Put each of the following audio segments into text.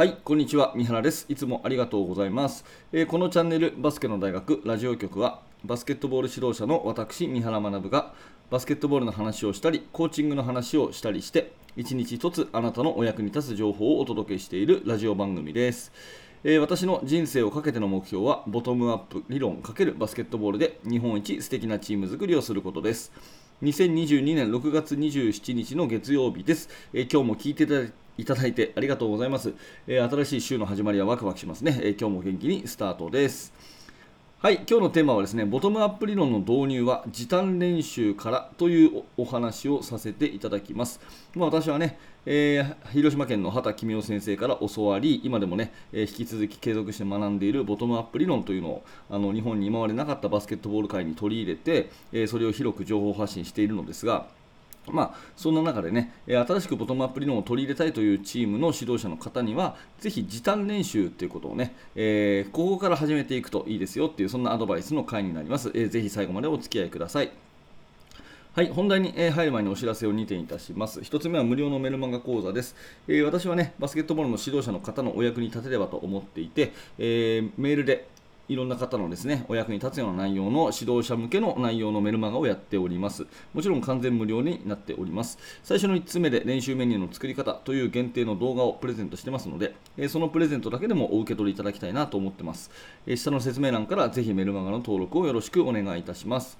はい、こんにちは。三原です。いつもありがとうございます。えーこのチャンネル、バスケの大学ラジオ局は、バスケットボール指導者の私、三原学が、バスケットボールの話をしたり、コーチングの話をしたりして、一日一つあなたのお役に立つ情報をお届けしているラジオ番組です。えー私の人生をかけての目標は、ボトムアップ理論×バスケットボールで日本一素敵なチーム作りをすることです。2022年6月27日の月曜日です。えー今日も聞いていただいただいてありがとうございます、えー新しい週の始まりはワクワクしますね、えー今日も元気にスタートです。はい、今日のテーマはですね、ボトムアップ理論の導入は時短練習からというおお話をさせていただきます。まあ、私はね、えー広島県の畑公夫先生から教わり、今でもね、えー引き続き継続して学んでいるボトムアップ理論というのをあの日本に今までなかったバスケットボール界に取り入れて、えーそれを広く情報発信しているのですが、まあ、そんな中でね、え新しくボトムアップ理論を取り入れたいというチームの指導者の方には、ぜひ時短練習ということをね、えーここから始めていくといいですよっていう、そんなアドバイスの回になります。えーぜひ最後までお付き合いください。はい、本題にえ入る前にお知らせを2点いたします。1つ目は無料のメルマガ講座です。えー私はね、バスケットボールの指導者の方のお役に立てればと思っていて、えーメールでいろんな方のですね、お役に立つような内容の指導者向けの内容のメルマガをやっております。もちろん完全無料になっております。最初の1つ目で練習メニューの作り方という限定の動画をプレゼントしてますので、えそのプレゼントだけでもお受け取りいただきたいなと思ってます。え下の説明欄からぜひメルマガの登録をよろしくお願いいたします。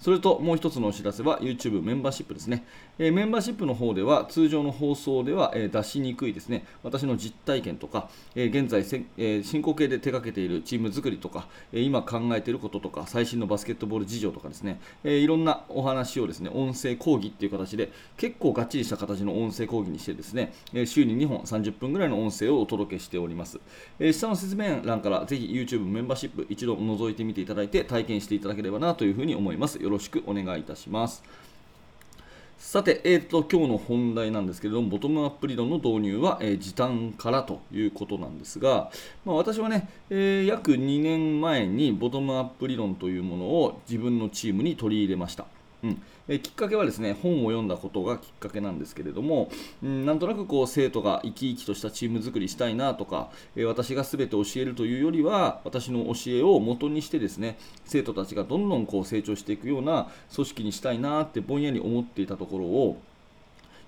それともう一つのお知らせは YouTube メンバーシップですね、えーメンバーシップの方では通常の放送では、えー出しにくいですね。私の実体験とか、えー現在せ、え進行形で手掛けているチーム作りとか、えー今考えていることとか最新のバスケットボール事情とかですね、えーいろんなお話をですね音声講義っていう形で結構がっちりした形の音声講義にしてですね、えー週に2本30分ぐらいの音声をお届けしております、えー下の説明欄からぜひ YouTube メンバーシップ一度覗いてみていただいて体験していただければなというふうに思います。よろしくお願いいたしますさて、えー、と今日の本題なんですけれども、ボトムアップ理論の導入は、えー時短からということなんですが、まあ、私はね、えー約2年前にボトムアップ理論というものを自分のチームに取り入れました。うん。えきっかけはですね本を読んだことがきっかけなんですけれども、うん、なんとなくこう生徒が生き生きとしたチーム作りしたいなとか、え私が全て教えるというよりは私の教えを元にしてですね生徒たちがどんどんこう成長していくような組織にしたいなってぼんやり思っていたところを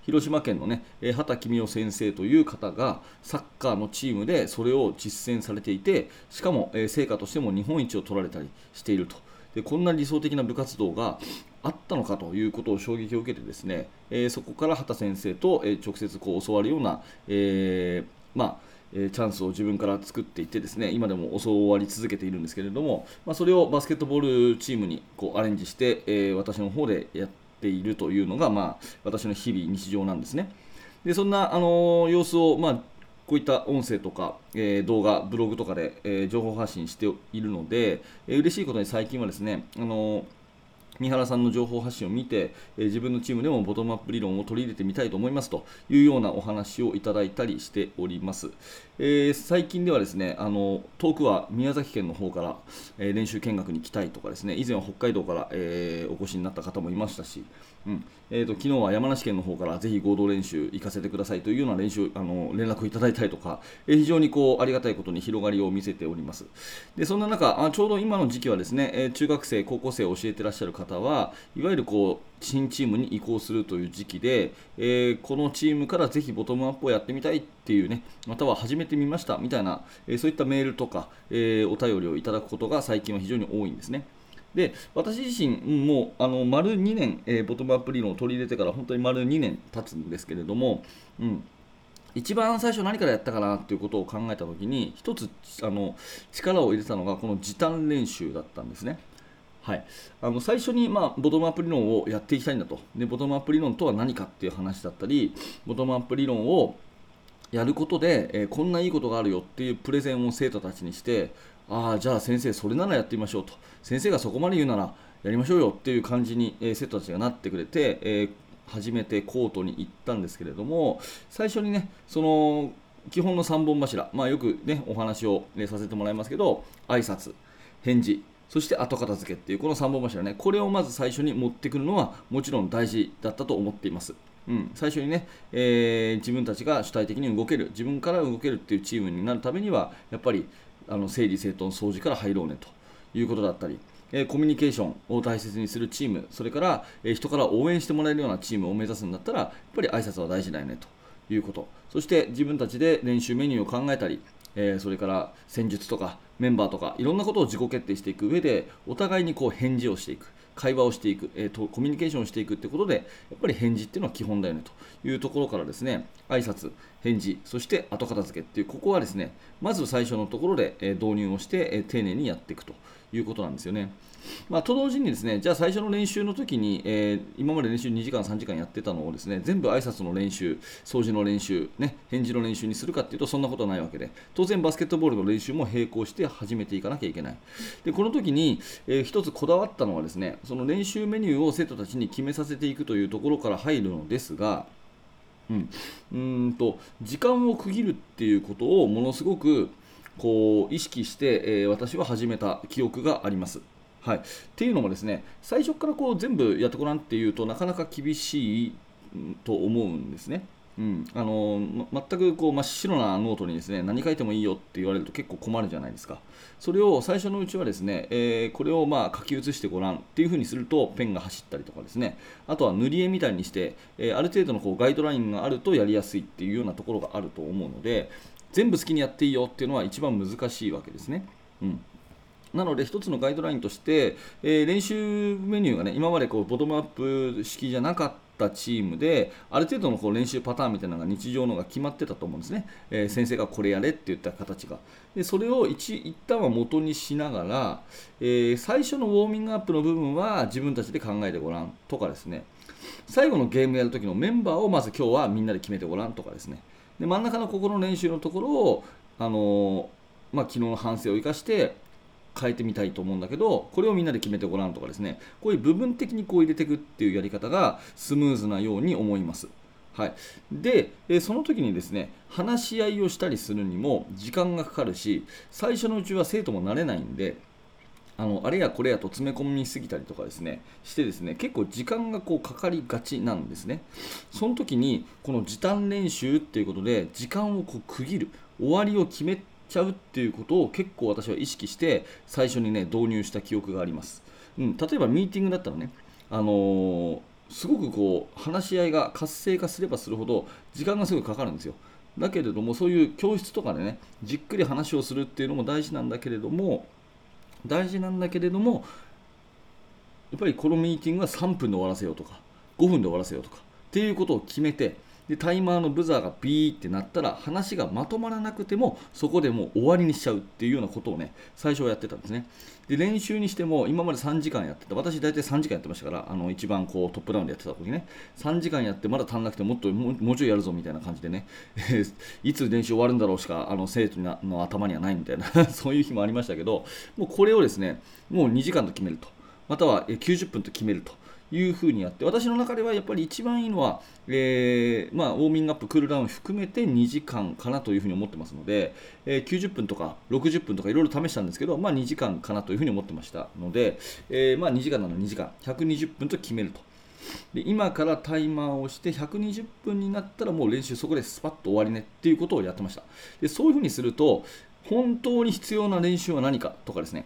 広島県のね、畑公夫先生という方がサッカーのチームでそれを実践されていてしかも、成果としても日本一を取られたりしていると。でこんな理想的な部活動があったのかということを衝撃を受けてですね、えーそこから畑先生と、え直接こう教わるような、えーまあえチャンスを自分から作っていってですね今でも教わり続けているんですけれども、まあ、それをバスケットボールチームにこうアレンジして、えー私の方でやっているというのが、まあ、私の日々日常なんですね。でそんな、あの様子を、まあ、こういった音声とか、えー動画、ブログとかで、えー情報発信しているので、えー嬉しいことに最近はですね、あのー三原さんの情報発信を見て、え自分のチームでもボトムアップ理論を取り入れてみたいと思いますというようなお話をいただいたりしております。えー最近ではですね、あの遠くは宮崎県の方から、えー練習見学に来たいとかですね、以前は北海道から、えーお越しになった方もいましたし、うんえー、と昨日は山梨県の方からぜひ合同練習行かせてくださいというような練習あの連絡をいただいたりとか、え非常にこうありがたいことに広がりを見せております。でそんな中あ、ちょうど今の時期はですね、え中学生、高校生を教えてらっしゃる方方はいわゆるこう新チームに移行するという時期で、えーこのチームからぜひボトムアップをやってみたいっていうね、または始めてみましたみたいな、えーそういったメールとか、えーお便りをいただくことが最近は非常に多いんですね。で私自身もうあの丸2年、えボトムアップ理論を取り入れてから本当に丸2年経つんですけれども、うん、一番最初何からやったかなということを考えたときに一つあの力を入れたのがこの時短練習だったんですね。はい、あの最初に、まあ、ボトムアップ理論をやっていきたいんだと。でボトムアップ理論とは何かっていう話だったりボトムアップ理論をやることで、えーこんないいことがあるよっていうプレゼンを生徒たちにしてああじゃあ先生それならやってみましょうと。先生がそこまで言うならやりましょうよっていう感じに、えー生徒たちがなってくれて、えー初めてコートに行ったんですけれども最初にねその基本の3本柱、まあ、よくねお話を、ね、させてもらいますけど挨拶返事。そして後片付けっていうこの3本柱ね。これをまず最初に持ってくるのはもちろん大事だったと思っています。うん、最初にね、えー、自分たちが主体的に動ける自分から動けるっていうチームになるためにはやっぱりあの整理整頓掃除から入ろうねということだったり、えコミュニケーションを大切にするチームそれから、え人から応援してもらえるようなチームを目指すんだったらやっぱり挨拶は大事だよねということ。そして自分たちで練習メニューを考えたり、えそれから戦術とかメンバーとかいろんなことを自己決定していく上でお互いにこう返事をしていく会話をしていく、えーと、コミュニケーションをしていくってことでやっぱり返事っていうのは基本だよねというところからですね挨拶返事そして後片付けっていうここはですねまず最初のところで、導入をして、丁寧にやっていくということなんですよね。まあ、と同時にですね、じゃあ最初の練習の時に、えー、今まで練習2時間、3時間やってたのをですね、全部挨拶の練習、掃除の練習、ね、返事の練習にするかっていうと、そんなことはないわけで、当然バスケットボールの練習も並行して始めていかなきゃいけない。で、この時に、えー、一つこだわったのはですね、その練習メニューを生徒たちに決めさせていくというところから入るのですが、うん、うんと時間を区切るっていうことをものすごくこう意識して、えー、私は始めた記憶があります。はい、っていうのもですね最初からこう全部やってごらんっていうとなかなか厳しいと思うんですね。うん、あの、全くこう真っ白なノートにですね何書いてもいいよって言われると結構困るじゃないですか。それを最初のうちはですね、えー、これをまあ書き写してごらんっていう風にするとペンが走ったりとかですねあとは塗り絵みたいにして、えー、ある程度のこうガイドラインがあるとやりやすいっていうようなところがあると思うので全部好きにやっていいよっていうのは一番難しいわけですね。うんなので、1つのガイドラインとして、えー、練習メニューがね、今までこうボトムアップ式じゃなかったチームで、ある程度のこう練習パターンみたいなのが日常のが決まってたと思うんですね。えー、先生がこれやれって言った形が。でそれを一一旦は元にしながら、えー、最初のウォーミングアップの部分は自分たちで考えてごらんとかですね、最後のゲームやるときのメンバーをまず今日はみんなで決めてごらんとかですね、で真ん中のここの練習のところを、あのまあ、昨日の反省を生かして変えてみたいと思うんだけどこれをみんなで決めてごらんとかですね。こういう部分的にこう入れていくっていうやり方がスムーズなように思います。はい、で、えその時にですね話し合いをしたりするにも時間がかかるし最初のうちは生徒も慣れないんであのあれやこれやと詰め込みすぎたりとかですねしてですね結構時間がこうかかりがちなんですね。その時にこの時短練習っていうことで時間をこう区切る終わりを決めちゃうっていうことを結構私は意識して最初にね導入した記憶があります、うん、例えばミーティングだったらねあのー、すごくこう話し合いが活性化すればするほど時間がすごいかかるんですよ。だけれどもそういう教室とかでねじっくり話をするっていうのも大事なんだけれども大事なんだけれどもやっぱりこのミーティングは3分で終わらせようとか5分で終わらせようとかっていうことを決めてでタイマーのブザーがビーってなったら話がまとまらなくてもそこでもう終わりにしちゃうっていうようなことをね最初はやってたんですね。で練習にしても今まで3時間やってた。私大体3時間やってましたからあの一番こうトップダウンでやってた時ね。3時間やってまだ足んなくてもっともうちょいやるぞみたいな感じでね。いつ練習終わるんだろうしかあの生徒の頭にはないみたいな そういう日もありましたけどもうこれをですねもう2時間と決めると。または90分と決めると。いうふうにやって私の中ではやっぱり一番いいのは、えー、まあ、ウォーミングアップクールダウン含めて2時間かなというふうに思ってますので、えー、90分とか60分とかいろいろ試したんですけど、まあ、2時間かなというふうに思ってましたので、えー、まあ、2時間なら2時間120分と決めると。で今からタイマーをして120分になったらもう練習そこでスパッと終わりねっていうことをやってましたでそういうふうにすると本当に必要な練習は何かとかですね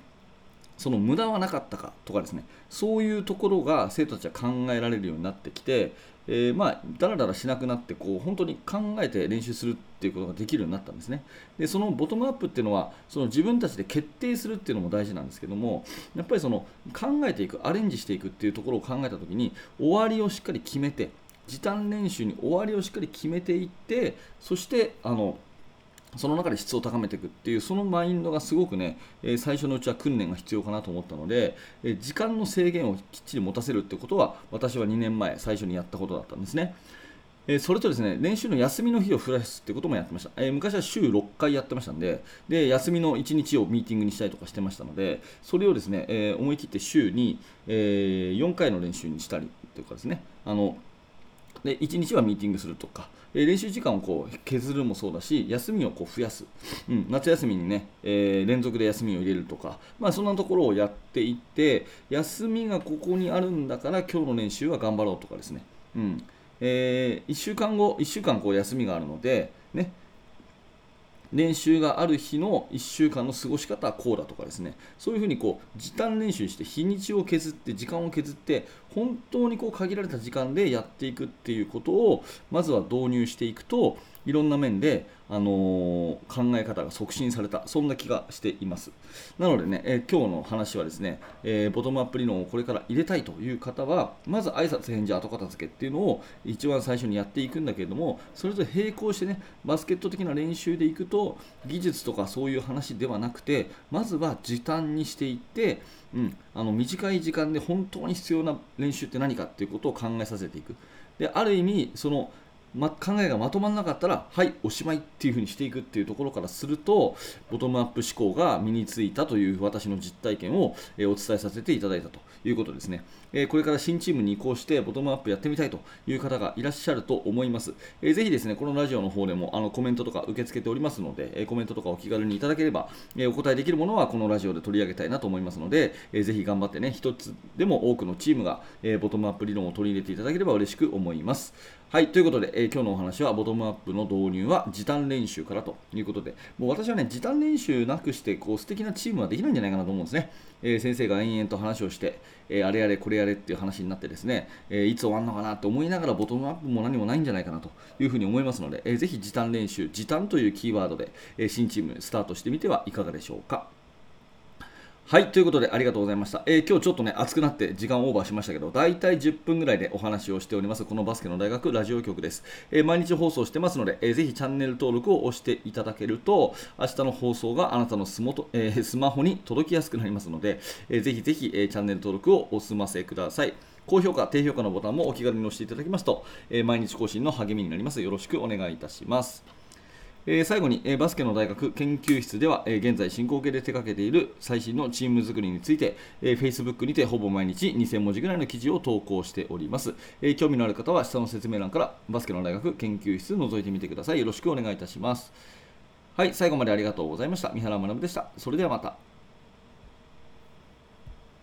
その無駄はなかったかとかですね。そういうところが生徒たちは考えられるようになってきて、えー、まあだらだらしなくなってこう本当に考えて練習するっていうことができるようになったんですね。でそのボトムアップっていうのはその自分たちで決定するっていうのも大事なんですけどもやっぱりその考えていくアレンジしていくっていうところを考えた時に終わりをしっかり決めて時短練習に終わりをしっかり決めていってそしてあのその中で質を高めていくっていうそのマインドがすごくね、え最初のうちは訓練が必要かなと思ったので、え時間の制限をきっちり持たせるってことは私は2年前最初にやったことだったんですね。えそれとですね練習の休みの日を増やすってこともやってました、え昔は週6回やってましたんでで休みの1日をミーティングにしたりとかしてましたのでそれをですね、え思い切って週に、えー4回の練習にしたりというかですねあので1日はミーティングするとか、え練習時間をこう削るもそうだし休みをこう増やす、うん、夏休みにね、えー、連続で休みを入れるとか、まあ、そんなところをやっていって休みがここにあるんだから今日の練習は頑張ろうとかですね、うん。えー、1週間後1週間こう休みがあるので、ね、練習がある日の1週間の過ごし方はこうだとかですね。そういうふうにこう時短練習して日にちを削って時間を削って本当にこう限られた時間でやっていくっていうことをまずは導入していくといろんな面であの、考え方が促進された、そんな気がしています。なのでね、え、今日の話はですね、えー、ボトムアップ理論をこれから入れたいという方は、まず挨拶返事後片付けっていうのを一番最初にやっていくんだけれども、それと並行してね、バスケット的な練習でいくと、技術とかそういう話ではなくて、まずは時短にしていって、うん、あの短い時間で本当に必要な練習って何かっていうことを考えさせていく。である意味そのま、考えがまとまらなかったらはいおしまいっていうふうにしていくっていうところからするとボトムアップ思考が身についたという私の実体験を、えお伝えさせていただいたということですね、えこれから新チームに移行してボトムアップやってみたいという方がいらっしゃると思います、えー、ぜひですねこのラジオの方でもあのコメントとか受け付けておりますので、えコメントとかお気軽にいただければ、えお答えできるものはこのラジオで取り上げたいなと思いますので、えー、ぜひ頑張ってね一つでも多くのチームが、えボトムアップ理論を取り入れていただければ嬉しく思います。はい、ということで、えー、今日のお話はボトムアップの導入は時短練習からということで、もう私はね、時短練習なくしてこう素敵なチームはできないんじゃないかなと思うんですね。えー、先生が延々と話をして、えー、あれやれこれやれっていう話になってですね、えいつ終わるのかなと思いながらボトムアップも何もないんじゃないかなというふうに思いますので、えー、ぜひ時短練習、時短というキーワードで、え新チームスタートしてみてはいかがでしょうか。はい、ということでありがとうございました。えー、今日ちょっとね、熱くなって時間オーバーしましたけど、大体10分ぐらいでお話をしております、このバスケの大学ラジオ局です。えー、毎日放送してますので、えー、ぜひチャンネル登録を押していただけると、明日の放送があなたのスモト、えー、スマホに届きやすくなりますので、えー、ぜひぜひ、えー、チャンネル登録をお済ませください。高評価、低評価のボタンもお気軽に押していただきますと、えー、毎日更新の励みになります。よろしくお願いいたします。えー、最後に、えー、バスケの大学研究室では、えー、現在進行形で手掛けている最新のチーム作りについて、えー、Facebook にてほぼ毎日2000文字ぐらいの記事を投稿しております、え興味のある方は下の説明欄からバスケの大学研究室覗いてみてください。よろしくお願いいたします。はい最後までありがとうございました。三原学でした。それではまた。